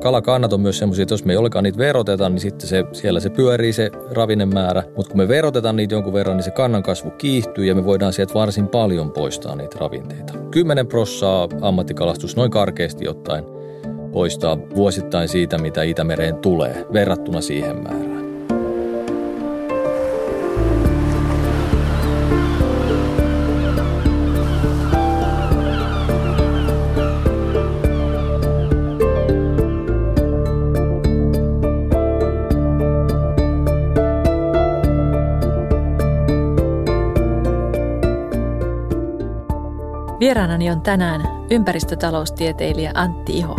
Kalakannat on myös semmoisia, että jos me ei olekaan niitä veroteta, niin sitten se, siellä se pyörii se ravinnemäärä. Mutta kun me verotetaan niitä jonkun verran, niin se kannan kasvu kiihtyy ja me voidaan sieltä varsin paljon poistaa niitä ravinteita. 10 prossaa ammattikalastus noin karkeasti ottaen poistaa vuosittain siitä, mitä Itämereen tulee verrattuna siihen määrään. Vieraanani on tänään ympäristötaloustieteilijä Antti Iho,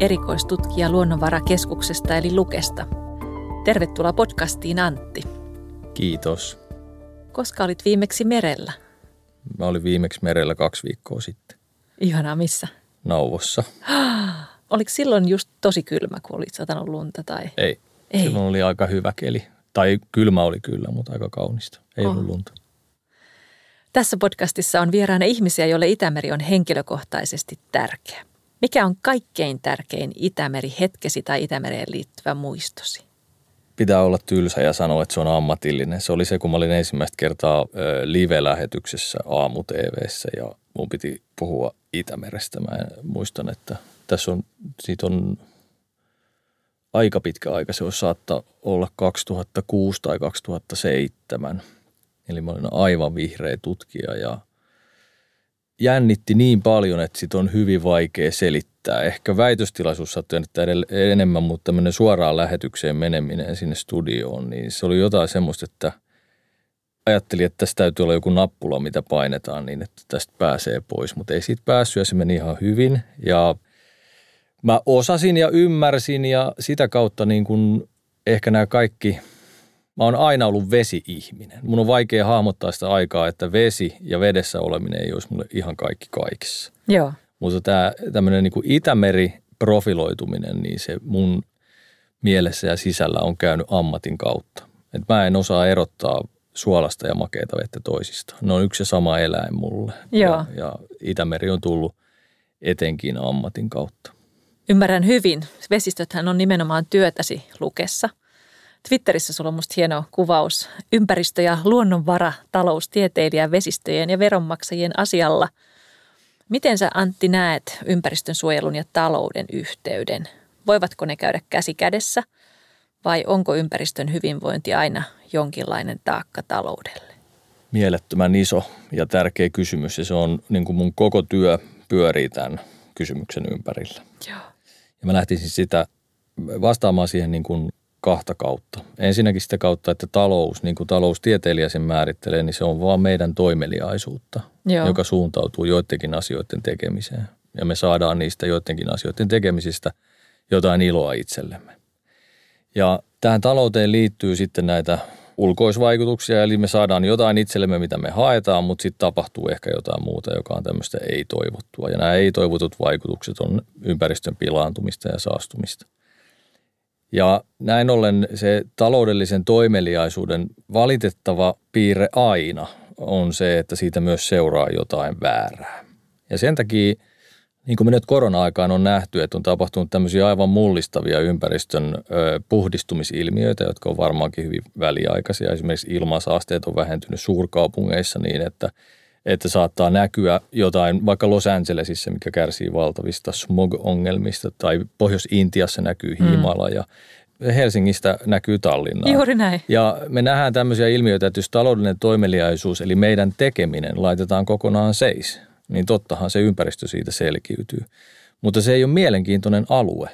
erikoistutkija Luonnonvarakeskuksesta eli Lukesta. Tervetuloa podcastiin Antti. Kiitos. Koska olit viimeksi merellä? Mä olin viimeksi merellä kaksi viikkoa sitten. Ihanaa, missä? Nauvossa. Oliko silloin just tosi kylmä, kun olit satanut lunta? Tai? Ei. Ei. Silloin oli aika hyvä keli. Tai kylmä oli kyllä, mutta aika kaunista. Ei oh. ollut lunta. Tässä podcastissa on vieraana ihmisiä, joille Itämeri on henkilökohtaisesti tärkeä. Mikä on kaikkein tärkein Itämeri hetkesi tai Itämereen liittyvä muistosi? Pitää olla tylsä ja sanoa, että se on ammatillinen. Se oli se, kun mä olin ensimmäistä kertaa live-lähetyksessä aamu TVssä ja mun piti puhua Itämerestä. Mä muistan, että tässä on, siitä on aika pitkä aika. Se olisi saattaa olla 2006 tai 2007 – Eli mä olin aivan vihreä tutkija ja jännitti niin paljon, että sit on hyvin vaikea selittää. Ehkä väitöstilaisuus sattui enemmän, mutta tämmöinen suoraan lähetykseen meneminen sinne studioon, niin se oli jotain semmoista, että ajattelin, että tässä täytyy olla joku nappula, mitä painetaan niin, että tästä pääsee pois. Mutta ei siitä päässyt ja se meni ihan hyvin. Ja mä osasin ja ymmärsin ja sitä kautta niin kuin ehkä nämä kaikki – Mä oon aina ollut vesi-ihminen. Mun on vaikea hahmottaa sitä aikaa, että vesi ja vedessä oleminen ei olisi mulle ihan kaikki kaikissa. Joo. Mutta tämä tämmöinen niin Itämeri-profiloituminen, niin se mun mielessä ja sisällä on käynyt ammatin kautta. Et mä en osaa erottaa suolasta ja makeita vettä toisista. Ne on yksi ja sama eläin mulle. Joo. Ja, ja Itämeri on tullut etenkin ammatin kautta. Ymmärrän hyvin. Vesistöthän on nimenomaan työtäsi lukessa – Twitterissä sulla on musta hieno kuvaus. Ympäristö- ja luonnonvara, taloustieteilijä vesistöjen ja veronmaksajien asialla. Miten sä Antti näet ympäristön suojelun ja talouden yhteyden? Voivatko ne käydä käsi kädessä vai onko ympäristön hyvinvointi aina jonkinlainen taakka taloudelle? Mielettömän iso ja tärkeä kysymys ja se on niin kuin mun koko työ pyörii tämän kysymyksen ympärillä. Joo. Ja mä lähtisin sitä vastaamaan siihen niin kuin kahta kautta. Ensinnäkin sitä kautta, että talous, niin kuin taloustieteilijä sen määrittelee, niin se on vaan meidän toimeliaisuutta, Joo. joka suuntautuu joidenkin asioiden tekemiseen. Ja me saadaan niistä joidenkin asioiden tekemisistä jotain iloa itsellemme. Ja tähän talouteen liittyy sitten näitä ulkoisvaikutuksia, eli me saadaan jotain itsellemme, mitä me haetaan, mutta sitten tapahtuu ehkä jotain muuta, joka on tämmöistä ei-toivottua. Ja nämä ei-toivotut vaikutukset on ympäristön pilaantumista ja saastumista. Ja näin ollen se taloudellisen toimeliaisuuden valitettava piirre aina on se, että siitä myös seuraa jotain väärää. Ja sen takia, niin kuin me nyt korona-aikaan on nähty, että on tapahtunut tämmöisiä aivan mullistavia ympäristön puhdistumisilmiöitä, jotka on varmaankin hyvin väliaikaisia. Esimerkiksi ilmansaasteet on vähentynyt suurkaupungeissa niin, että – että saattaa näkyä jotain, vaikka Los Angelesissa, mikä kärsii valtavista smog-ongelmista, tai Pohjois-Intiassa näkyy mm. Himalaja. Helsingistä näkyy Tallinnaa. Juuri näin. Ja me nähdään tämmöisiä ilmiöitä, että jos taloudellinen toimeliaisuus, eli meidän tekeminen, laitetaan kokonaan seis, niin tottahan se ympäristö siitä selkiytyy. Mutta se ei ole mielenkiintoinen alue.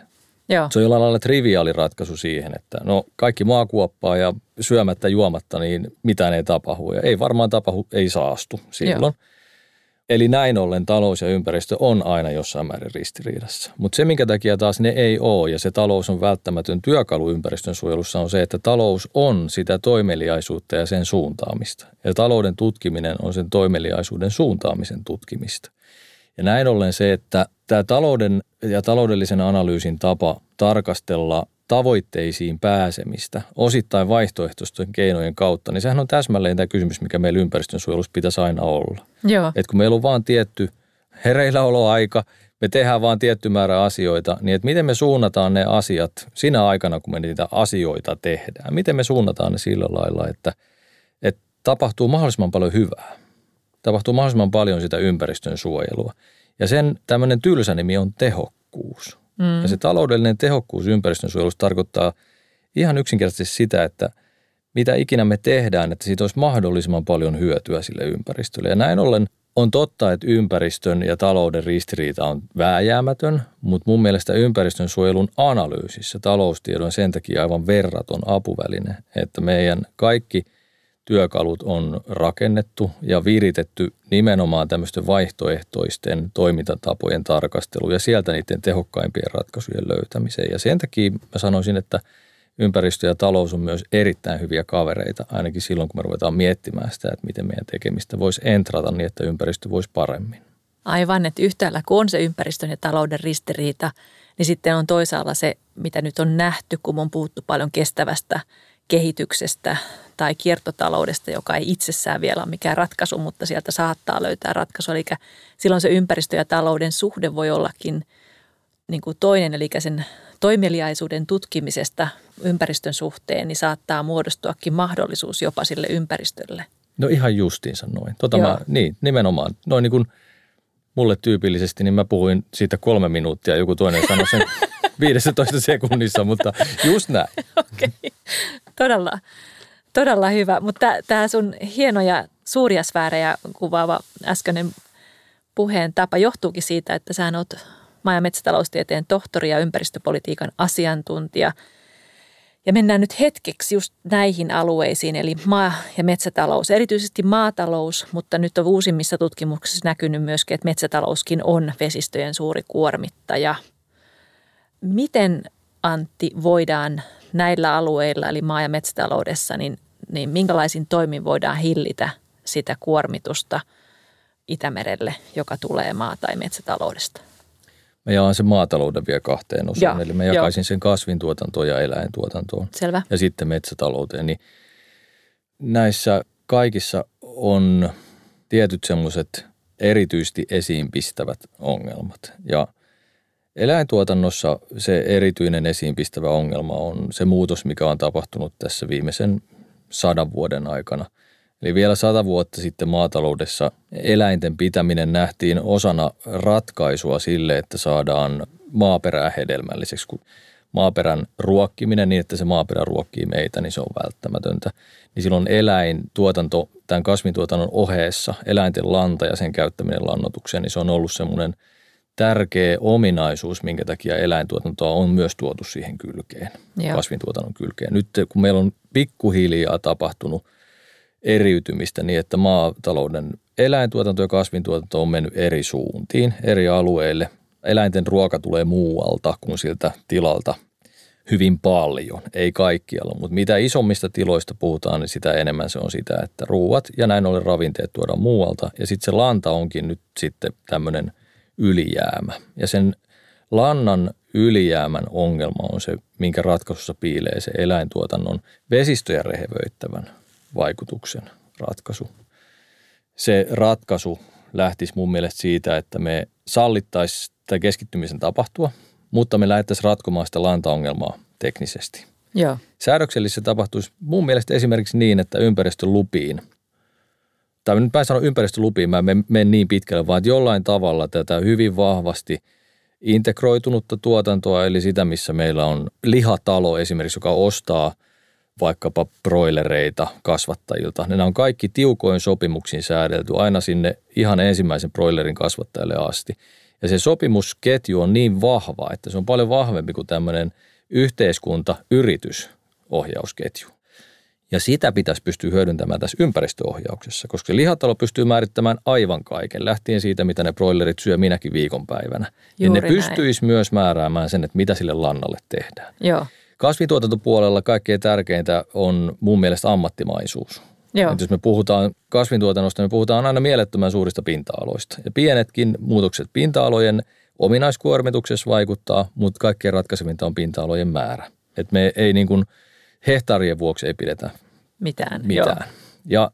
Joo. Se on jollain lailla triviaali ratkaisu siihen, että no kaikki maakuoppaa ja syömättä juomatta, niin mitään ei tapahdu. Ja ei varmaan tapahdu, ei saastu silloin. Joo. Eli näin ollen talous ja ympäristö on aina jossain määrin ristiriidassa. Mutta se, minkä takia taas ne ei ole, ja se talous on välttämätön työkalu ympäristön suojelussa, on se, että talous on sitä toimeliaisuutta ja sen suuntaamista. Ja talouden tutkiminen on sen toimeliaisuuden suuntaamisen tutkimista. Ja näin ollen se, että tämä talouden ja taloudellisen analyysin tapa tarkastella tavoitteisiin pääsemistä osittain vaihtoehtoisten keinojen kautta, niin sehän on täsmälleen tämä kysymys, mikä meillä ympäristönsuojelussa pitäisi aina olla. Joo. Et kun meillä on vaan tietty hereilläoloaika, me tehdään vaan tietty määrä asioita, niin että miten me suunnataan ne asiat sinä aikana, kun me niitä asioita tehdään. Miten me suunnataan ne sillä lailla, että, että tapahtuu mahdollisimman paljon hyvää. Tapahtuu mahdollisimman paljon sitä ympäristön suojelua. Ja sen tämmöinen tylsä nimi on tehokkuus. Mm. Ja se taloudellinen tehokkuus ympäristön suojelussa tarkoittaa ihan yksinkertaisesti sitä, että mitä ikinä me tehdään, että siitä olisi mahdollisimman paljon hyötyä sille ympäristölle. Ja näin ollen on totta, että ympäristön ja talouden ristiriita on vääjäämätön, mutta mun mielestä ympäristön suojelun analyysissä taloustiedon on sen takia aivan verraton apuväline, että meidän kaikki työkalut on rakennettu ja viritetty nimenomaan tämmöisten vaihtoehtoisten toimintatapojen tarkastelu ja sieltä niiden tehokkaimpien ratkaisujen löytämiseen. Ja sen takia mä sanoisin, että – ympäristö ja talous on myös erittäin hyviä kavereita, ainakin silloin kun me ruvetaan miettimään sitä, että miten meidän tekemistä voisi entrata niin, että ympäristö voisi paremmin. Aivan, että yhtäällä kun on se ympäristön ja talouden ristiriita, niin sitten on toisaalla se, mitä nyt on nähty, kun on puhuttu paljon kestävästä kehityksestä tai kiertotaloudesta, joka ei itsessään vielä ole mikään ratkaisu, mutta sieltä saattaa löytää ratkaisu. Eli silloin se ympäristö ja talouden suhde voi ollakin niin kuin toinen, eli sen toimeliaisuuden tutkimisesta ympäristön suhteen, niin saattaa muodostuakin mahdollisuus jopa sille ympäristölle. No ihan justiinsa noin. Tota mä, niin, nimenomaan. Noin niin kuin mulle tyypillisesti, niin mä puhuin siitä kolme minuuttia, joku toinen sanoi sen 15 sekunnissa, mutta just näin. Okei, okay. todella, todella hyvä. Mutta tämä sun hieno ja suuria sfäärejä kuvaava äskeinen puheen tapa johtuukin siitä, että sä oot maa- ja metsätaloustieteen tohtori ja ympäristöpolitiikan asiantuntija. Ja mennään nyt hetkeksi just näihin alueisiin, eli maa- ja metsätalous, erityisesti maatalous, mutta nyt on uusimmissa tutkimuksissa näkynyt myöskin, että metsätalouskin on vesistöjen suuri kuormittaja. Miten Antti voidaan näillä alueilla, eli maa- ja metsätaloudessa, niin, niin minkälaisin toimin voidaan hillitä sitä kuormitusta Itämerelle, joka tulee maa- tai metsätaloudesta? Mä jaan sen maatalouden vielä kahteen osaan. Eli mä jakaisin jo. sen kasvintuotantoon ja eläintuotantoon. Selvä. Ja sitten metsätalouteen. Niin näissä kaikissa on tietyt semmoiset erityisesti esiin pistävät ongelmat. Ja eläintuotannossa se erityinen esiin pistävä ongelma on se muutos, mikä on tapahtunut tässä viimeisen sadan vuoden aikana – Eli vielä sata vuotta sitten maataloudessa eläinten pitäminen nähtiin osana ratkaisua sille, että saadaan maaperää hedelmälliseksi. Kun maaperän ruokkiminen niin, että se maaperä ruokkii meitä, niin se on välttämätöntä. Niin silloin eläintuotanto tämän kasvintuotannon oheessa, eläinten lanta ja sen käyttäminen lannotukseen, niin se on ollut semmoinen tärkeä ominaisuus, minkä takia eläintuotantoa on myös tuotu siihen kylkeen, Joo. kasvintuotannon kylkeen. Nyt kun meillä on pikkuhiljaa tapahtunut – eriytymistä niin, että maatalouden eläintuotanto ja kasvintuotanto on mennyt eri suuntiin, eri alueille. Eläinten ruoka tulee muualta kuin siltä tilalta hyvin paljon, ei kaikkialla, mutta mitä isommista tiloista puhutaan, niin sitä enemmän se on sitä, että ruuat ja näin ollen ravinteet tuodaan muualta. Ja sitten se lanta onkin nyt sitten tämmöinen ylijäämä. Ja sen lannan ylijäämän ongelma on se, minkä ratkaisussa piilee se eläintuotannon vesistöjä rehevöittävän vaikutuksen ratkaisu. Se ratkaisu lähtisi mun mielestä siitä, että me sallittaisiin tämä keskittymisen tapahtua, mutta me lähdettäisiin ratkomaan sitä lantaongelmaa teknisesti. Joo. Säädöksellisesti se tapahtuisi mun mielestä esimerkiksi niin, että ympäristölupiin, tai nyt mä en sano ympäristölupiin, mä en mene niin pitkälle, vaan jollain tavalla tätä hyvin vahvasti integroitunutta tuotantoa, eli sitä, missä meillä on lihatalo esimerkiksi, joka ostaa – vaikkapa broilereita kasvattajilta. Ne on kaikki tiukoin sopimuksiin säädelty aina sinne ihan ensimmäisen broilerin kasvattajalle asti. Ja se sopimusketju on niin vahva, että se on paljon vahvempi kuin tämmöinen yhteiskunta, yritys, ohjausketju. Ja sitä pitäisi pystyä hyödyntämään tässä ympäristöohjauksessa, koska lihatalo pystyy määrittämään aivan kaiken, lähtien siitä, mitä ne broilerit syö minäkin viikonpäivänä. Juuri ja ne pystyisi myös määräämään sen, että mitä sille lannalle tehdään. Joo. Kasvintuotantopuolella kaikkein tärkeintä on mun mielestä ammattimaisuus. Joo. jos me puhutaan kasvintuotannosta, me puhutaan aina mielettömän suurista pinta-aloista. Ja pienetkin muutokset pinta-alojen ominaiskuormituksessa vaikuttaa, mutta kaikkein ratkaisevinta on pinta-alojen määrä. Et me ei niin kuin hehtaarien vuoksi ei pidetä mitään. mitään. Joo. Ja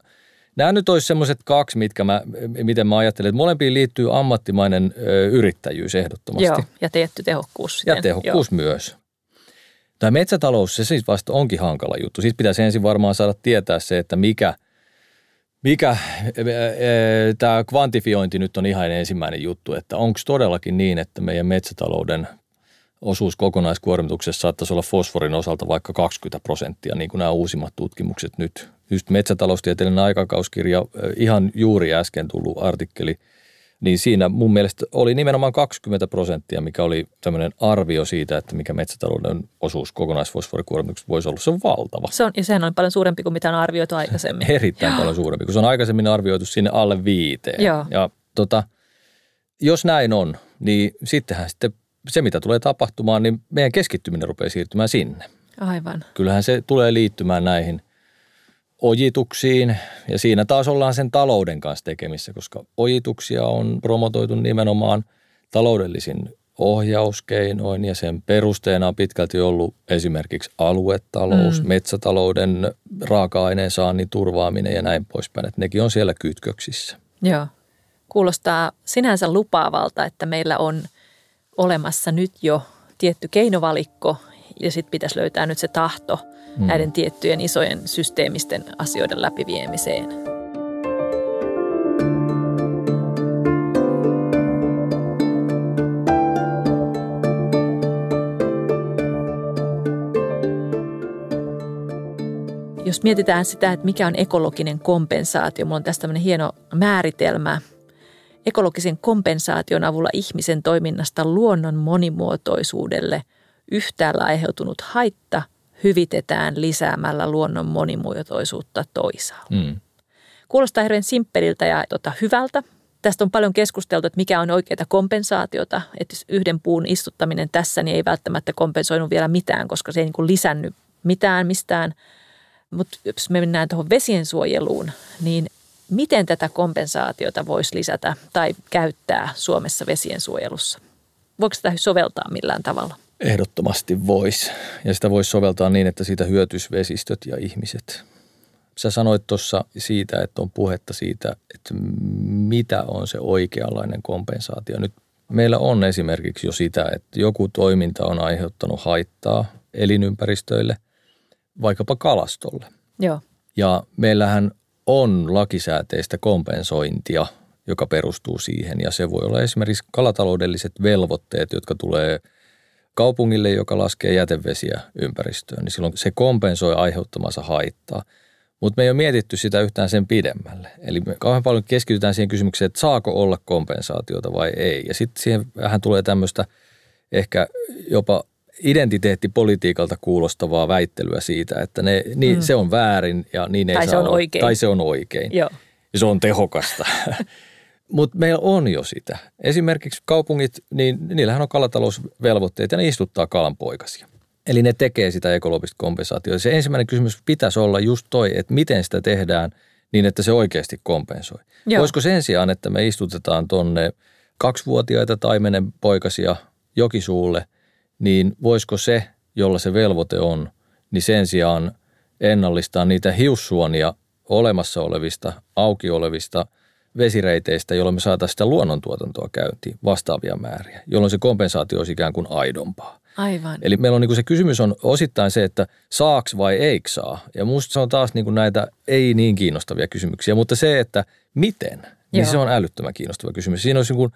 Nämä nyt olisi semmoiset kaksi, mitkä mä, miten mä ajattelen, että molempiin liittyy ammattimainen ö, yrittäjyys ehdottomasti. Joo, ja tietty tehokkuus. Ja tehokkuus Joo. myös. Tämä metsätalous, se siis vasta onkin hankala juttu. Siitä pitäisi ensin varmaan saada tietää se, että mikä, mikä tämä kvantifiointi nyt on ihan ensimmäinen juttu, että onko todellakin niin, että meidän metsätalouden osuus kokonaiskuormituksessa saattaisi olla fosforin osalta vaikka 20 prosenttia, niin kuin nämä uusimmat tutkimukset nyt. Just metsätaloustieteellinen aikakauskirja, ihan juuri äsken tullut artikkeli, niin siinä mun mielestä oli nimenomaan 20 prosenttia, mikä oli tämmöinen arvio siitä, että mikä metsätalouden osuus kokonaisfosforikuormituksesta voisi olla. Se on valtava. Se on, ja sehän on paljon suurempi kuin mitä on arvioitu aikaisemmin. Erittäin paljon suurempi, kun se on aikaisemmin arvioitu sinne alle viiteen. Joo. Ja tota, jos näin on, niin sittenhän sitten se, mitä tulee tapahtumaan, niin meidän keskittyminen rupeaa siirtymään sinne. Aivan. Kyllähän se tulee liittymään näihin ojituksiin ja siinä taas ollaan sen talouden kanssa tekemissä, koska ojituksia on promotoitu nimenomaan taloudellisin ohjauskeinoin ja sen perusteena on pitkälti ollut esimerkiksi aluetalous, mm. metsätalouden raaka-aineen saannin turvaaminen ja näin poispäin, että nekin on siellä kytköksissä. Joo. Kuulostaa sinänsä lupaavalta, että meillä on – olemassa nyt jo tietty keinovalikko ja sitten pitäisi löytää nyt se tahto mm. näiden tiettyjen isojen systeemisten asioiden läpiviemiseen. Jos mietitään sitä, että mikä on ekologinen kompensaatio, minulla on tästä tämmöinen hieno määritelmä – Ekologisen kompensaation avulla ihmisen toiminnasta luonnon monimuotoisuudelle yhtäällä aiheutunut haitta hyvitetään lisäämällä luonnon monimuotoisuutta toisaalla. Mm. Kuulostaa hirveän simppeliltä ja tota, hyvältä. Tästä on paljon keskusteltu, että mikä on oikeaa kompensaatiota. Että yhden puun istuttaminen tässä niin ei välttämättä kompensoinut vielä mitään, koska se ei niin kuin lisännyt mitään mistään. Mutta jos me mennään tuohon vesien suojeluun, niin Miten tätä kompensaatiota voisi lisätä tai käyttää Suomessa vesien suojelussa? Voiko sitä soveltaa millään tavalla? Ehdottomasti voisi. Ja sitä voisi soveltaa niin, että siitä hyötyisi vesistöt ja ihmiset. Sä sanoit tuossa siitä, että on puhetta siitä, että mitä on se oikeanlainen kompensaatio. Nyt meillä on esimerkiksi jo sitä, että joku toiminta on aiheuttanut haittaa elinympäristöille, vaikkapa kalastolle. Joo. Ja meillähän on lakisääteistä kompensointia, joka perustuu siihen. Ja se voi olla esimerkiksi kalataloudelliset velvoitteet, jotka tulee kaupungille, joka laskee jätevesiä ympäristöön, niin silloin se kompensoi aiheuttamansa haittaa. Mutta me ei ole mietitty sitä yhtään sen pidemmälle. Eli me kauhean paljon keskitytään siihen kysymykseen, että saako olla kompensaatiota vai ei. Ja sitten siihen vähän tulee tämmöistä ehkä jopa identiteettipolitiikalta kuulostavaa väittelyä siitä, että ne, niin, mm. se on väärin ja niin ei tai saa se on olla. oikein. Tai se on oikein. Joo. Ja se on tehokasta. Mutta meillä on jo sitä. Esimerkiksi kaupungit, niin niillähän on kalatalousvelvoitteet ja ne istuttaa kalanpoikasia. Eli ne tekee sitä ekologista kompensaatiota. Se ensimmäinen kysymys pitäisi olla just toi, että miten sitä tehdään niin, että se oikeasti kompensoi. Joo. Voisiko sen sijaan, että me istutetaan tonne kaksivuotiaita taimenen poikasia jokisuulle – niin voisiko se, jolla se velvoite on, niin sen sijaan ennallistaa niitä hiussuonia olemassa olevista, auki olevista vesireiteistä, jolloin me saataisiin sitä luonnontuotantoa käyntiin vastaavia määriä, jolloin se kompensaatio olisi ikään kuin aidompaa. Aivan. Eli meillä on niin kuin se kysymys on osittain se, että saaks vai eikö saa. Ja musta se on taas niin kuin näitä ei niin kiinnostavia kysymyksiä, mutta se, että miten, niin Joo. se on älyttömän kiinnostava kysymys. Siinä olisi niin kuin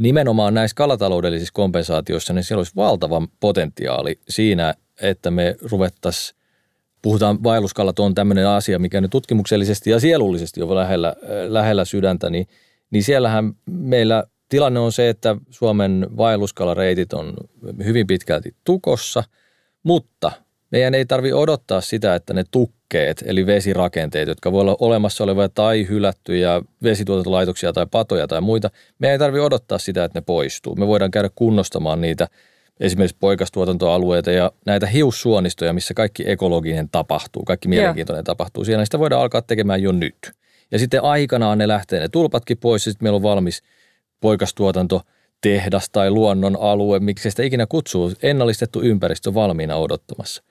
nimenomaan näissä kalataloudellisissa kompensaatioissa, niin siellä olisi valtava potentiaali siinä, että me ruvettaisiin, puhutaan vaelluskalat on tämmöinen asia, mikä nyt tutkimuksellisesti ja sielullisesti on lähellä, lähellä sydäntä, niin, niin siellähän meillä tilanne on se, että Suomen vaelluskalareitit on hyvin pitkälti tukossa, mutta meidän ei tarvi odottaa sitä, että ne tukkeet, eli vesirakenteet, jotka voi olla olemassa olevia tai hylättyjä vesituotantolaitoksia tai patoja tai muita, meidän ei tarvi odottaa sitä, että ne poistuu. Me voidaan käydä kunnostamaan niitä esimerkiksi poikastuotantoalueita ja näitä hiussuonistoja, missä kaikki ekologinen tapahtuu, kaikki mielenkiintoinen yeah. tapahtuu. Siellä sitä voidaan alkaa tekemään jo nyt. Ja sitten aikanaan ne lähtee ne tulpatkin pois ja sitten meillä on valmis poikastuotanto – tehdas tai luonnon alue, miksi sitä ikinä kutsuu, ennallistettu ympäristö valmiina odottamassa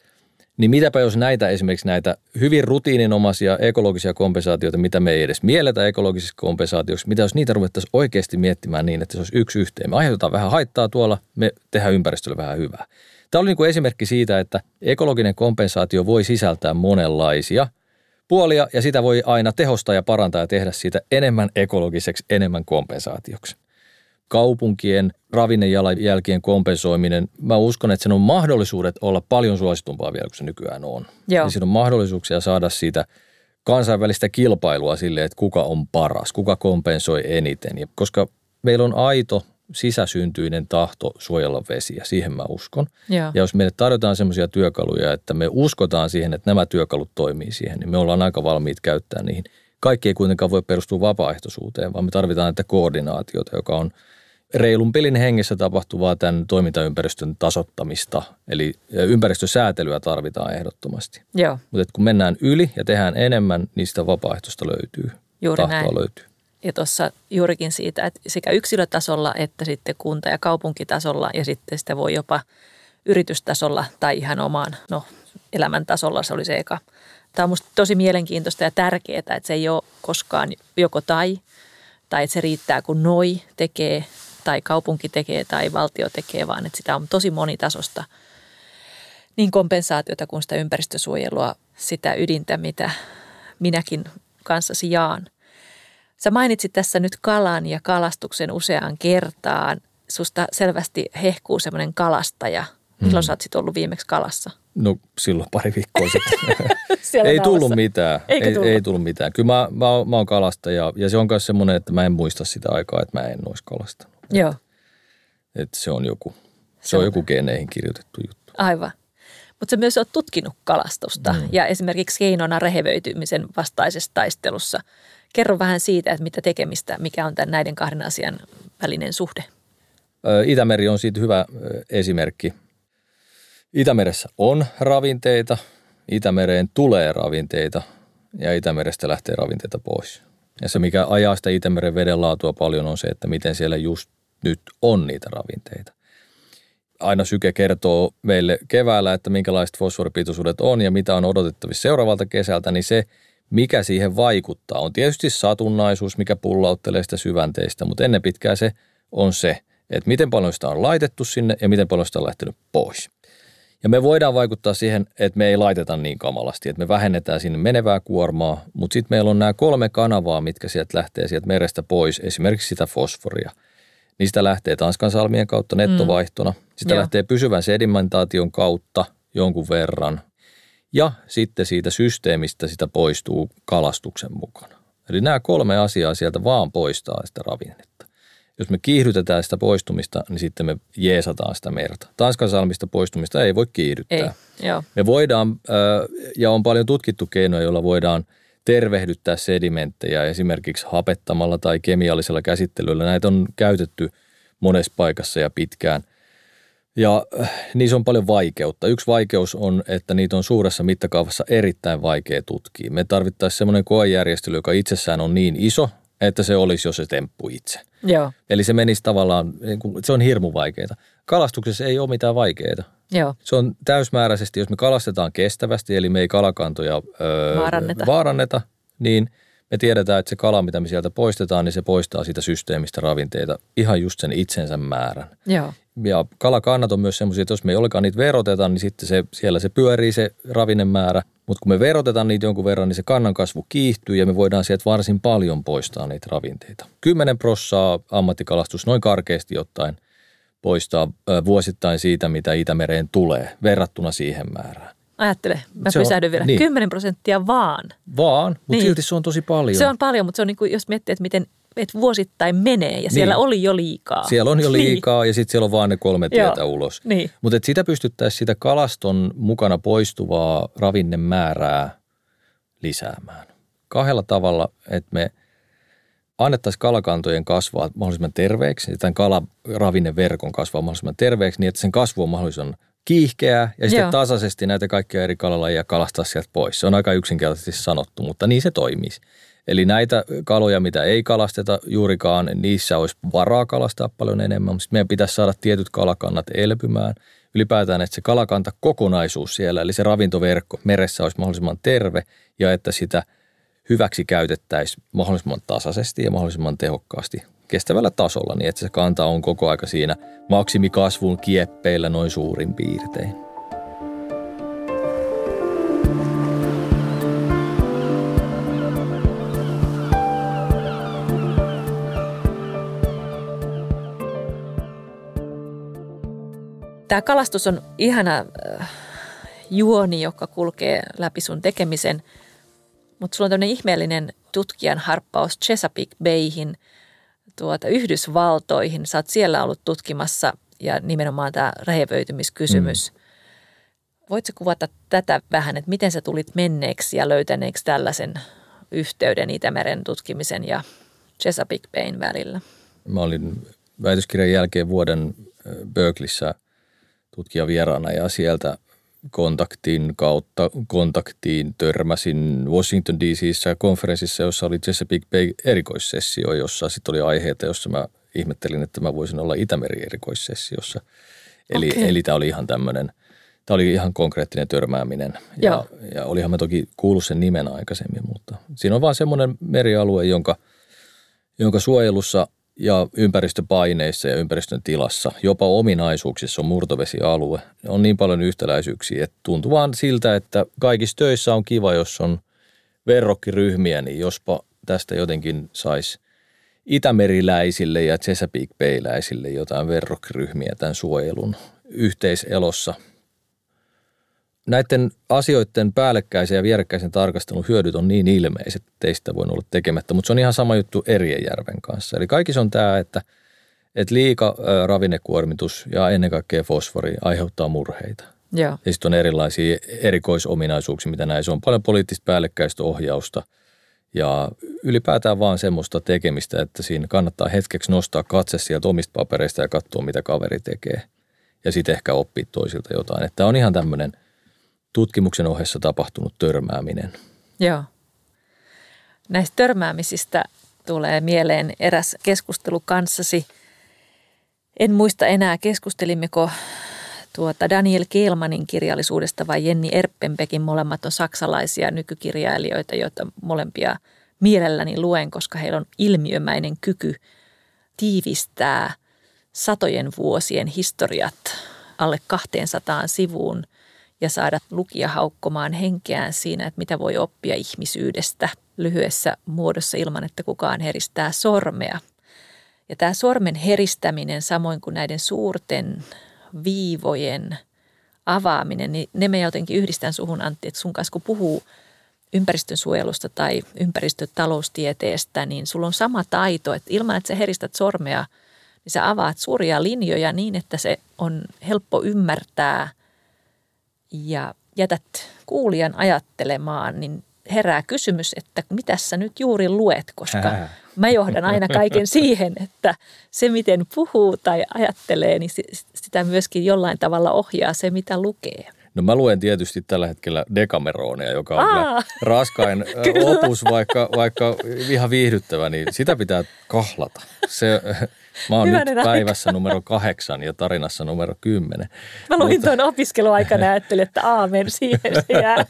Niin mitäpä jos näitä esimerkiksi näitä hyvin rutiininomaisia ekologisia kompensaatioita, mitä me ei edes mielletä ekologisiksi kompensaatioiksi, mitä jos niitä ruvettaisiin oikeasti miettimään niin, että se olisi yksi yhteen. Me aiheutetaan vähän haittaa tuolla, me tehdään ympäristölle vähän hyvää. Tämä oli niin kuin esimerkki siitä, että ekologinen kompensaatio voi sisältää monenlaisia puolia ja sitä voi aina tehostaa ja parantaa ja tehdä siitä enemmän ekologiseksi, enemmän kompensaatioksi kaupunkien ravinnejalanjälkien kompensoiminen, mä uskon, että sen on mahdollisuudet olla paljon suositumpaa vielä kuin se nykyään on. Joo. Ja siinä on mahdollisuuksia saada siitä kansainvälistä kilpailua sille, että kuka on paras, kuka kompensoi eniten. Ja koska meillä on aito sisäsyntyinen tahto suojella vesiä, siihen mä uskon. Joo. Ja jos meille tarjotaan semmoisia työkaluja, että me uskotaan siihen, että nämä työkalut toimii siihen, niin me ollaan aika valmiit käyttää niihin. Kaikki ei kuitenkaan voi perustua vapaaehtoisuuteen, vaan me tarvitaan näitä koordinaatiota, joka on – reilun pelin hengessä tapahtuvaa tämän toimintaympäristön tasottamista, eli ympäristösäätelyä tarvitaan ehdottomasti. Joo. Mutta kun mennään yli ja tehdään enemmän, niin sitä vapaaehtoista löytyy. Juuri Tahtoa näin. löytyy. Ja tuossa juurikin siitä, että sekä yksilötasolla että sitten kunta- ja kaupunkitasolla ja sitten sitä voi jopa yritystasolla tai ihan omaan no, elämäntasolla se oli se eka. Tämä on minusta tosi mielenkiintoista ja tärkeää, että se ei ole koskaan joko tai, tai että se riittää kun noi tekee tai kaupunki tekee tai valtio tekee, vaan että sitä on tosi monitasosta niin kompensaatiota kuin sitä ympäristösuojelua, sitä ydintä, mitä minäkin kanssasi jaan. Sä mainitsit tässä nyt kalan ja kalastuksen useaan kertaan. Susta selvästi hehkuu semmoinen kalastaja. Milloin mm. sä oot ollut viimeksi kalassa? No silloin pari viikkoa sitten. ei tullut mitään. ei, tullut? ei tullut mitään. Kyllä mä, mä, mä oon kalastaja ja se on myös semmoinen, että mä en muista sitä aikaa, että mä en olisi kalastanut. Joo. Että se on joku, se, se on, on joku geneihin kirjoitettu juttu. Aivan. Mutta sä myös oot tutkinut kalastusta mm. ja esimerkiksi keinona rehevöitymisen vastaisessa taistelussa. Kerro vähän siitä, että mitä tekemistä, mikä on tämän näiden kahden asian välinen suhde. Itämeri on siitä hyvä esimerkki. Itämeressä on ravinteita, Itämereen tulee ravinteita ja Itämerestä lähtee ravinteita pois. Ja se, mikä ajaa sitä Itämeren veden laatua paljon, on se, että miten siellä just nyt on niitä ravinteita. Aina syke kertoo meille keväällä, että minkälaiset fosforipitoisuudet on ja mitä on odotettavissa seuraavalta kesältä, niin se, mikä siihen vaikuttaa, on tietysti satunnaisuus, mikä pullauttelee sitä syvänteistä, mutta ennen pitkää se on se, että miten paljon sitä on laitettu sinne ja miten paljon sitä on lähtenyt pois. Ja me voidaan vaikuttaa siihen, että me ei laiteta niin kamalasti, että me vähennetään sinne menevää kuormaa, mutta sitten meillä on nämä kolme kanavaa, mitkä sieltä lähtee sieltä merestä pois, esimerkiksi sitä fosforia. Niistä lähtee Tanskan salmien kautta nettovaihtona, mm. sitä Joo. lähtee pysyvän sedimentaation kautta jonkun verran ja sitten siitä systeemistä sitä poistuu kalastuksen mukana. Eli nämä kolme asiaa sieltä vaan poistaa sitä ravinnetta. Jos me kiihdytetään sitä poistumista, niin sitten me jeesataan sitä merta. Tanskan salmista poistumista ei voi kiihdyttää. Ei, joo. Me voidaan, ja on paljon tutkittu keinoja, joilla voidaan tervehdyttää sedimenttejä esimerkiksi hapettamalla tai kemiallisella käsittelyllä. Näitä on käytetty monessa paikassa ja pitkään. Ja niissä on paljon vaikeutta. Yksi vaikeus on, että niitä on suuressa mittakaavassa erittäin vaikea tutkia. Me tarvittaisiin semmoinen koejärjestely, joka itsessään on niin iso, että se olisi jo se temppu itse. Joo. Eli se menisi tavallaan, niin se on hirmu vaikeaa. Kalastuksessa ei ole mitään vaikeaa. Joo. Se on täysmääräisesti, jos me kalastetaan kestävästi, eli me ei kalakantoja öö, vaaranneta. vaaranneta, niin me tiedetään, että se kala, mitä me sieltä poistetaan, niin se poistaa siitä systeemistä ravinteita ihan just sen itsensä määrän. Joo. Ja kalakannat on myös semmoisia, että jos me ei olekaan niitä veroteta, niin sitten se, siellä se pyörii se ravinnemäärä. Mutta kun me verotetaan niitä jonkun verran, niin se kannan kasvu kiihtyy ja me voidaan sieltä varsin paljon poistaa niitä ravinteita. 10 prossaa ammattikalastus noin karkeasti ottaen poistaa vuosittain siitä, mitä Itämereen tulee verrattuna siihen määrään. Ajattele, mä se pysähdyn on, vielä. Niin. 10 prosenttia vaan. Vaan, mutta niin. silti se on tosi paljon. Se on paljon, mutta se on niin kuin, jos miettii, että miten että vuosittain menee ja niin. siellä oli jo liikaa. Siellä on jo niin. liikaa niin. ja sitten siellä on vaan ne kolme tietä Joo. ulos. Niin. Mutta sitä pystyttäisiin sitä kalaston mukana poistuvaa ravinnemäärää lisäämään. Kahdella tavalla, että me annettaisiin kalakantojen kasvaa mahdollisimman terveeksi, tämän kalaravinneverkon kasvaa mahdollisimman terveeksi, niin että sen kasvu on mahdollisimman kiihkeää ja sitten Joo. tasaisesti näitä kaikkia eri kalalajia kalastaa sieltä pois. Se on aika yksinkertaisesti sanottu, mutta niin se toimisi. Eli näitä kaloja, mitä ei kalasteta juurikaan, niissä olisi varaa kalastaa paljon enemmän, mutta meidän pitäisi saada tietyt kalakannat elpymään. Ylipäätään, että se kalakanta kokonaisuus siellä, eli se ravintoverkko meressä olisi mahdollisimman terve ja että sitä hyväksi käytettäisiin mahdollisimman tasaisesti ja mahdollisimman tehokkaasti kestävällä tasolla, niin että se kanta on koko aika siinä maksimikasvun kieppeillä noin suurin piirtein. Tämä kalastus on ihana äh, juoni, joka kulkee läpi sun tekemisen, mutta sulla on tämmöinen ihmeellinen tutkijan harppaus Chesapeake Bayhin, tuota, Yhdysvaltoihin. Sä oot siellä ollut tutkimassa ja nimenomaan tämä rehevöitymiskysymys. Mm. Voitko kuvata tätä vähän, että miten sä tulit menneeksi ja löytäneeksi tällaisen yhteyden Itämeren tutkimisen ja Chesapeake Bayn välillä? Mä olin väitöskirjan jälkeen vuoden Berkeleyssä – tutkijavieraana ja sieltä kontaktin kautta kontaktiin törmäsin Washington DCissä konferenssissa, jossa oli Chesapeake Bay erikoissessio, jossa sitten oli aiheita, jossa mä ihmettelin, että mä voisin olla Itämeri erikoissessiossa. Eli, okay. eli tämä oli ihan tämmöinen, tämä oli ihan konkreettinen törmääminen. Ja, ja olihan mä toki kuullut sen nimen aikaisemmin, mutta siinä on vaan semmoinen merialue, jonka, jonka suojelussa – ja ympäristöpaineissa ja ympäristön tilassa, jopa ominaisuuksissa on murtovesialue. On niin paljon yhtäläisyyksiä, että tuntuu vaan siltä, että kaikissa töissä on kiva, jos on verrokkiryhmiä, niin jospa tästä jotenkin saisi itämeriläisille ja Chesapeake jotain verrokkiryhmiä tämän suojelun yhteiselossa – näiden asioiden päällekkäisen ja vierekkäisen tarkastelun hyödyt on niin ilmeiset, että teistä voi olla tekemättä, mutta se on ihan sama juttu Erienjärven kanssa. Eli kaikissa on tämä, että, että liika ravinnekuormitus ja ennen kaikkea fosfori aiheuttaa murheita. Ja, Ja sitten on erilaisia erikoisominaisuuksia, mitä näissä on. Paljon poliittista päällekkäistä ohjausta ja ylipäätään vaan semmoista tekemistä, että siinä kannattaa hetkeksi nostaa katse sieltä omista papereista ja katsoa, mitä kaveri tekee. Ja sitten ehkä oppia toisilta jotain. Että on ihan tämmöinen – tutkimuksen ohessa tapahtunut törmääminen. Joo. Näistä törmäämisistä tulee mieleen eräs keskustelu kanssasi. En muista enää, keskustelimmeko tuota Daniel Kielmanin kirjallisuudesta vai Jenni Erppenbekin. Molemmat on saksalaisia nykykirjailijoita, joita molempia mielelläni luen, koska heillä on ilmiömäinen kyky tiivistää satojen vuosien historiat alle 200 sivuun – ja saada lukija haukkomaan henkeään siinä, että mitä voi oppia ihmisyydestä lyhyessä muodossa ilman, että kukaan heristää sormea. Ja tämä sormen heristäminen, samoin kuin näiden suurten viivojen avaaminen, niin ne me jotenkin yhdistän suhun Antti, että sun kanssa kun puhuu ympäristön suojelusta tai ympäristötaloustieteestä, niin sulla on sama taito, että ilman että sä heristät sormea, niin sä avaat suuria linjoja niin, että se on helppo ymmärtää – ja jätät kuulijan ajattelemaan, niin herää kysymys, että mitä sä nyt juuri luet, koska mä johdan aina kaiken siihen, että se miten puhuu tai ajattelee, niin sitä myöskin jollain tavalla ohjaa se, mitä lukee. No mä luen tietysti tällä hetkellä Dekameronia, joka on Aa, raskain opus, vaikka, vaikka ihan viihdyttävä, niin sitä pitää kahlata. Se, Mä oon Hyvänen nyt päivässä aika. numero kahdeksan ja tarinassa numero kymmenen. Mä luin mutta... tuon opiskeluaikana ja ajattelin, että aamen, siihen se jää.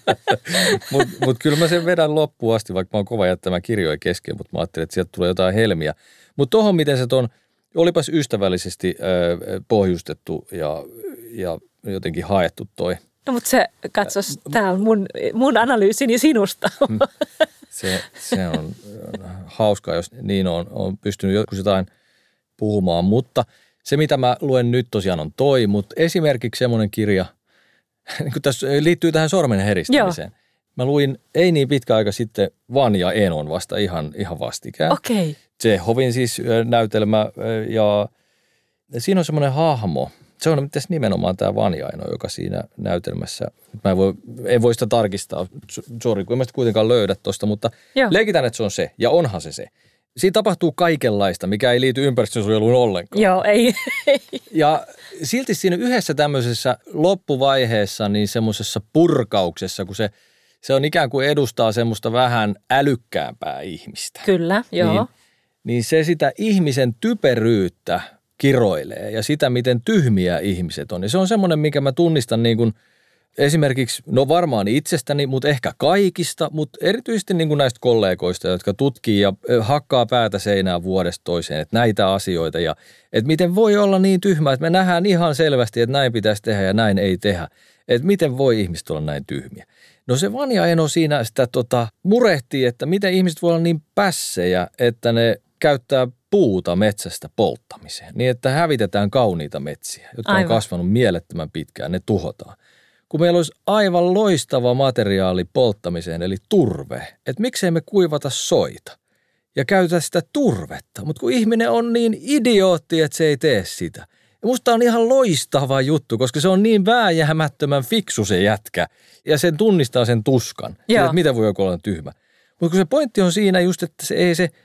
mutta mut kyllä mä sen vedän loppuun asti, vaikka mä oon kova jättämään kirjoja kesken, mutta mä ajattelin, että sieltä tulee jotain helmiä. Mutta tuohon, miten se ton, olipas ystävällisesti äh, pohjustettu ja, ja jotenkin haettu toi. No mutta se, katsos, tämä on mun, mun analyysini sinusta. Se, se on hauskaa, jos niin on, on pystynyt joskus jotain – puhumaan, mutta se mitä mä luen nyt tosiaan on toi, mutta esimerkiksi semmoinen kirja, niin kun tässä liittyy tähän sormen heristämiseen. Joo. Mä luin ei niin pitkä aika sitten Van ja Enon vasta ihan, ihan vastikään. Okei. Okay. hovin siis näytelmä ja siinä on semmoinen hahmo. Se on mitäs nimenomaan tämä Vanjaino, joka siinä näytelmässä, mä en voi, en voi sitä tarkistaa, sori kun en mä sitä kuitenkaan löydä tuosta, mutta Joo. leikitään, että se on se, ja onhan se se siinä tapahtuu kaikenlaista, mikä ei liity ympäristönsuojeluun ollenkaan. Joo, ei. ja silti siinä yhdessä tämmöisessä loppuvaiheessa, niin semmoisessa purkauksessa, kun se se on ikään kuin edustaa semmoista vähän älykkäämpää ihmistä. Kyllä, joo. Niin, niin se sitä ihmisen typeryyttä kiroilee ja sitä, miten tyhmiä ihmiset on. Ja se on semmoinen, mikä mä tunnistan niin kuin esimerkiksi, no varmaan itsestäni, mutta ehkä kaikista, mutta erityisesti niin kuin näistä kollegoista, jotka tutkii ja hakkaa päätä seinään vuodesta toiseen, että näitä asioita ja että miten voi olla niin tyhmä, että me nähdään ihan selvästi, että näin pitäisi tehdä ja näin ei tehdä. Että miten voi ihmiset olla näin tyhmiä. No se Vanja Eno siinä sitä tota, murehtii, että miten ihmiset voi olla niin pässejä, että ne käyttää puuta metsästä polttamiseen, niin että hävitetään kauniita metsiä, jotka aivan. on kasvanut mielettömän pitkään, ne tuhotaan. Kun meillä olisi aivan loistava materiaali polttamiseen, eli turve, että miksei me kuivata soita ja käytä sitä turvetta, mutta kun ihminen on niin idiootti, että se ei tee sitä. Ja musta on ihan loistava juttu, koska se on niin vääjäämättömän fiksu se jätkä ja sen tunnistaa sen tuskan, että mitä voi joku olla tyhmä. Mutta kun se pointti on siinä just, että se ei se –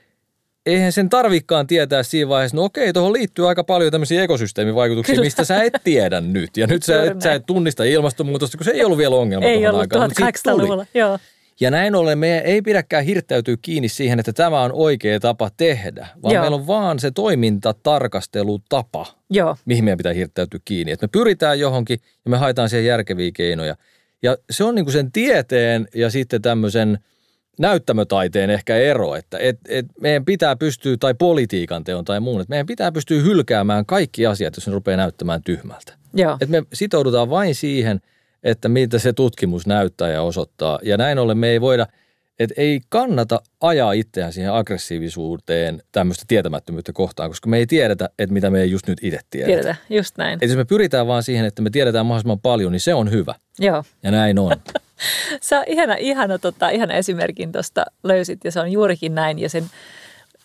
eihän sen tarvikkaan tietää siinä vaiheessa, no okei, tuohon liittyy aika paljon tämmöisiä ekosysteemivaikutuksia, Kyllä. mistä sä et tiedä nyt. Ja nyt sä et, sä et tunnista ilmastonmuutosta, kun se ei ollut vielä ongelma Ei ollut aikaan, 1800-luvulla, joo. Ja näin ollen meidän ei pidäkään hirttäytyä kiinni siihen, että tämä on oikea tapa tehdä, vaan Joo. meillä on vaan se toimintatarkastelutapa, Joo. mihin meidän pitää hirttäytyä kiinni. Että me pyritään johonkin ja me haetaan siihen järkeviä keinoja. Ja se on niin kuin sen tieteen ja sitten tämmöisen – näyttämötaiteen ehkä ero, että et, et meidän pitää pystyä, tai politiikan teon tai muun, että meidän pitää pystyä hylkäämään kaikki asiat, jos ne rupeaa näyttämään tyhmältä. Joo. Et me sitoudutaan vain siihen, että mitä se tutkimus näyttää ja osoittaa. Ja näin ollen me ei voida, että ei kannata ajaa itseään siihen aggressiivisuuteen tämmöistä tietämättömyyttä kohtaan, koska me ei tiedetä, että mitä me ei just nyt itse tiedetä. Tiedetä, just näin. Et jos me pyritään vaan siihen, että me tiedetään mahdollisimman paljon, niin se on hyvä. Joo. Ja näin on. Sä ihana, ihana, tota, ihana esimerkin tuosta löysit ja se on juurikin näin ja sen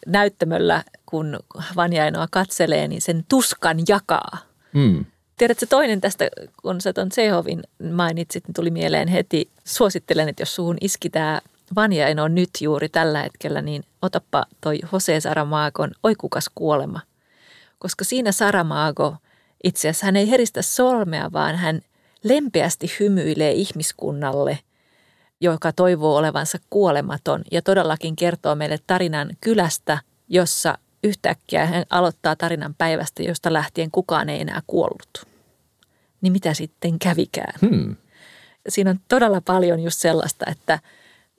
näyttämöllä, kun Vanjainoa katselee, niin sen tuskan jakaa. Mm. Tiedätkö toinen tästä, kun sä tuon Tsehovin mainitsit, niin tuli mieleen heti. Suosittelen, että jos suhun iski tämä Vanjaino nyt juuri tällä hetkellä, niin otappa toi Jose Saramaagon Oikukas kuolema. Koska siinä Saramaago itse asiassa hän ei heristä sormea, vaan hän lempeästi hymyilee ihmiskunnalle, joka toivoo olevansa kuolematon ja todellakin kertoo meille tarinan kylästä, jossa yhtäkkiä hän aloittaa tarinan päivästä, josta lähtien kukaan ei enää kuollut. Niin mitä sitten kävikään? Hmm. Siinä on todella paljon just sellaista, että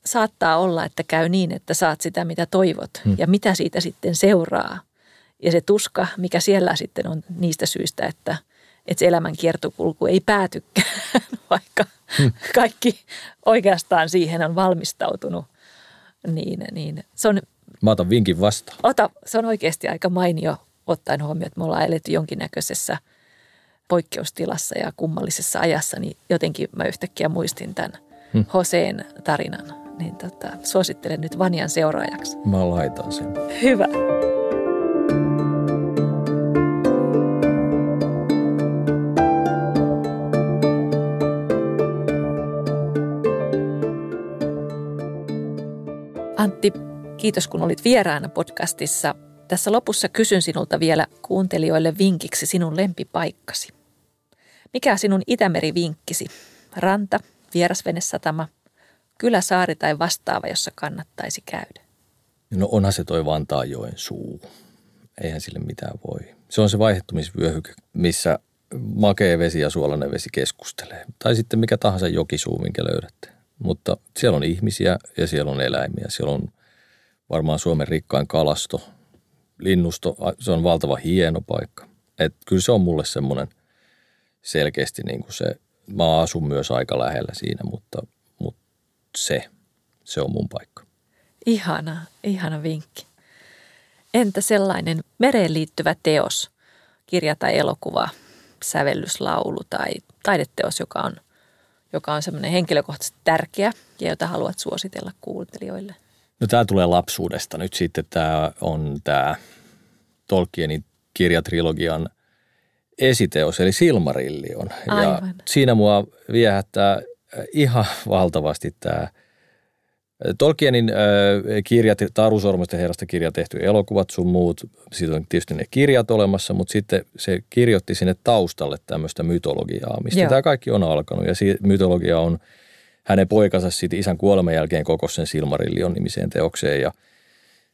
saattaa olla, että käy niin, että saat sitä, mitä toivot hmm. ja mitä siitä sitten seuraa. Ja se tuska, mikä siellä sitten on niistä syistä, että – että se elämän kiertokulku ei päätykään, vaikka hmm. kaikki oikeastaan siihen on valmistautunut. Niin, niin se on, Mä otan vinkin vastaan. Ota, se on oikeasti aika mainio ottaen huomioon, että me ollaan eletty jonkinnäköisessä poikkeustilassa ja kummallisessa ajassa, niin jotenkin mä yhtäkkiä muistin tämän hmm. Hoseen tarinan. Niin tota, suosittelen nyt Vanjan seuraajaksi. Mä laitan sen. Hyvä. Antti, kiitos kun olit vieraana podcastissa. Tässä lopussa kysyn sinulta vielä kuuntelijoille vinkiksi sinun lempipaikkasi. Mikä sinun Itämeri-vinkkisi? Ranta, vierasvenesatama, kyläsaari tai vastaava, jossa kannattaisi käydä? No onhan se toi Vantaajoen suu. Eihän sille mitään voi. Se on se vaihettumisvyöhyke, missä makea vesi ja suolainen vesi keskustelee. Tai sitten mikä tahansa jokisuu, minkä löydätte. Mutta siellä on ihmisiä ja siellä on eläimiä. Siellä on varmaan Suomen rikkain kalasto, linnusto. Se on valtava hieno paikka. Et kyllä se on mulle semmoinen selkeästi niin kuin se, mä asun myös aika lähellä siinä, mutta, mutta se, se on mun paikka. Ihana, ihana vinkki. Entä sellainen mereen liittyvä teos, kirja tai elokuva, sävellyslaulu tai taideteos, joka on – joka on semmoinen henkilökohtaisesti tärkeä ja jota haluat suositella kuuntelijoille? No tämä tulee lapsuudesta. Nyt sitten tämä on tämä Tolkienin kirjatrilogian esiteos, eli Silmarillion. Aivan. Ja siinä mua viehättää ihan valtavasti tämä – Tolkienin äh, kirjat, Taru Sormusten herrasta kirja tehty elokuvat sun muut, siitä on tietysti ne kirjat olemassa, mutta sitten se kirjoitti sinne taustalle tämmöistä mytologiaa, mistä Joo. tämä kaikki on alkanut. Ja mytologia on hänen poikansa sitten isän kuoleman jälkeen koko sen Silmarillion nimiseen teokseen ja –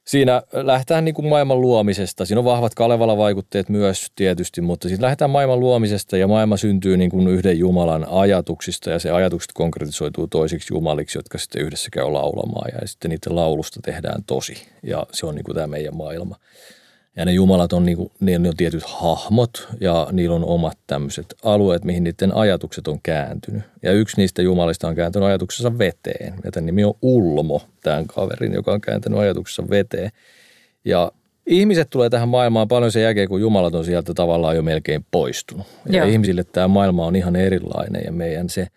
siinä lähdetään niin kuin maailman luomisesta. Siinä on vahvat Kalevala-vaikutteet myös tietysti, mutta sitten lähdetään maailman luomisesta ja maailma syntyy niin kuin yhden Jumalan ajatuksista ja se ajatukset konkretisoituu toisiksi jumaliksi, jotka sitten yhdessä käy laulamaan ja sitten niiden laulusta tehdään tosi ja se on niin kuin tämä meidän maailma. Ja ne jumalat on, niinku, ne on tietyt hahmot ja niillä on omat tämmöiset alueet, mihin niiden ajatukset on kääntynyt. Ja yksi niistä jumalista on kääntynyt ajatuksensa veteen. Ja tämän nimi on Ulmo, tämän kaverin, joka on kääntänyt ajatuksensa veteen. Ja ihmiset tulee tähän maailmaan paljon sen jälkeen, kun jumalat on sieltä tavallaan jo melkein poistunut. Ja Joo. ihmisille tämä maailma on ihan erilainen ja meidän se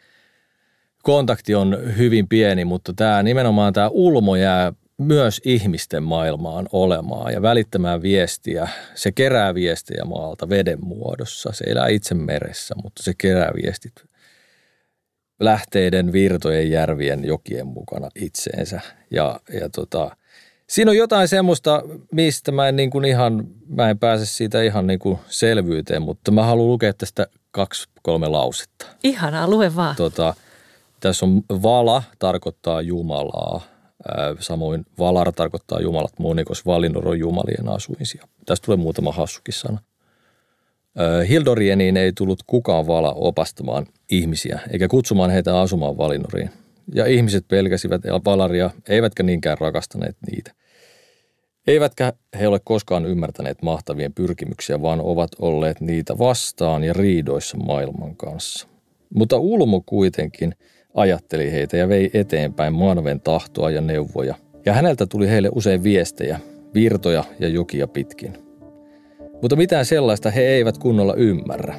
kontakti on hyvin pieni, mutta tämä nimenomaan tämä Ulmo jää myös ihmisten maailmaan olemaan ja välittämään viestiä. Se kerää viestiä maalta veden muodossa. Se elää itse meressä, mutta se kerää viestit lähteiden, virtojen, järvien, jokien mukana itseensä. Ja, ja tota, siinä on jotain semmoista, mistä mä en, niin kuin ihan, mä en pääse siitä ihan niin kuin selvyyteen, mutta mä haluan lukea tästä kaksi, kolme lausetta. Ihanaa, lue vaan. Tota, tässä on vala, tarkoittaa Jumalaa. Samoin valar tarkoittaa jumalat monikos, valinor on jumalien asuinsia. Tästä tulee muutama hassukin sana. Hildorieniin ei tullut kukaan vala opastamaan ihmisiä, eikä kutsumaan heitä asumaan valinoriin. Ja ihmiset pelkäsivät valaria, eivätkä niinkään rakastaneet niitä. Eivätkä he ole koskaan ymmärtäneet mahtavien pyrkimyksiä, vaan ovat olleet niitä vastaan ja riidoissa maailman kanssa. Mutta Ulmo kuitenkin – ajatteli heitä ja vei eteenpäin Maanoven tahtoa ja neuvoja. Ja häneltä tuli heille usein viestejä, virtoja ja jokia pitkin. Mutta mitään sellaista he eivät kunnolla ymmärrä.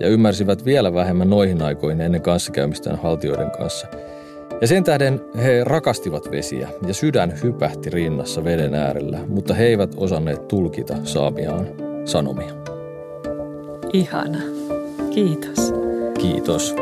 Ja ymmärsivät vielä vähemmän noihin aikoihin ennen kanssakäymistään haltioiden kanssa. Ja sen tähden he rakastivat vesiä ja sydän hypähti rinnassa veden äärellä, mutta he eivät osanneet tulkita saamiaan sanomia. Ihana. Kiitos. Kiitos.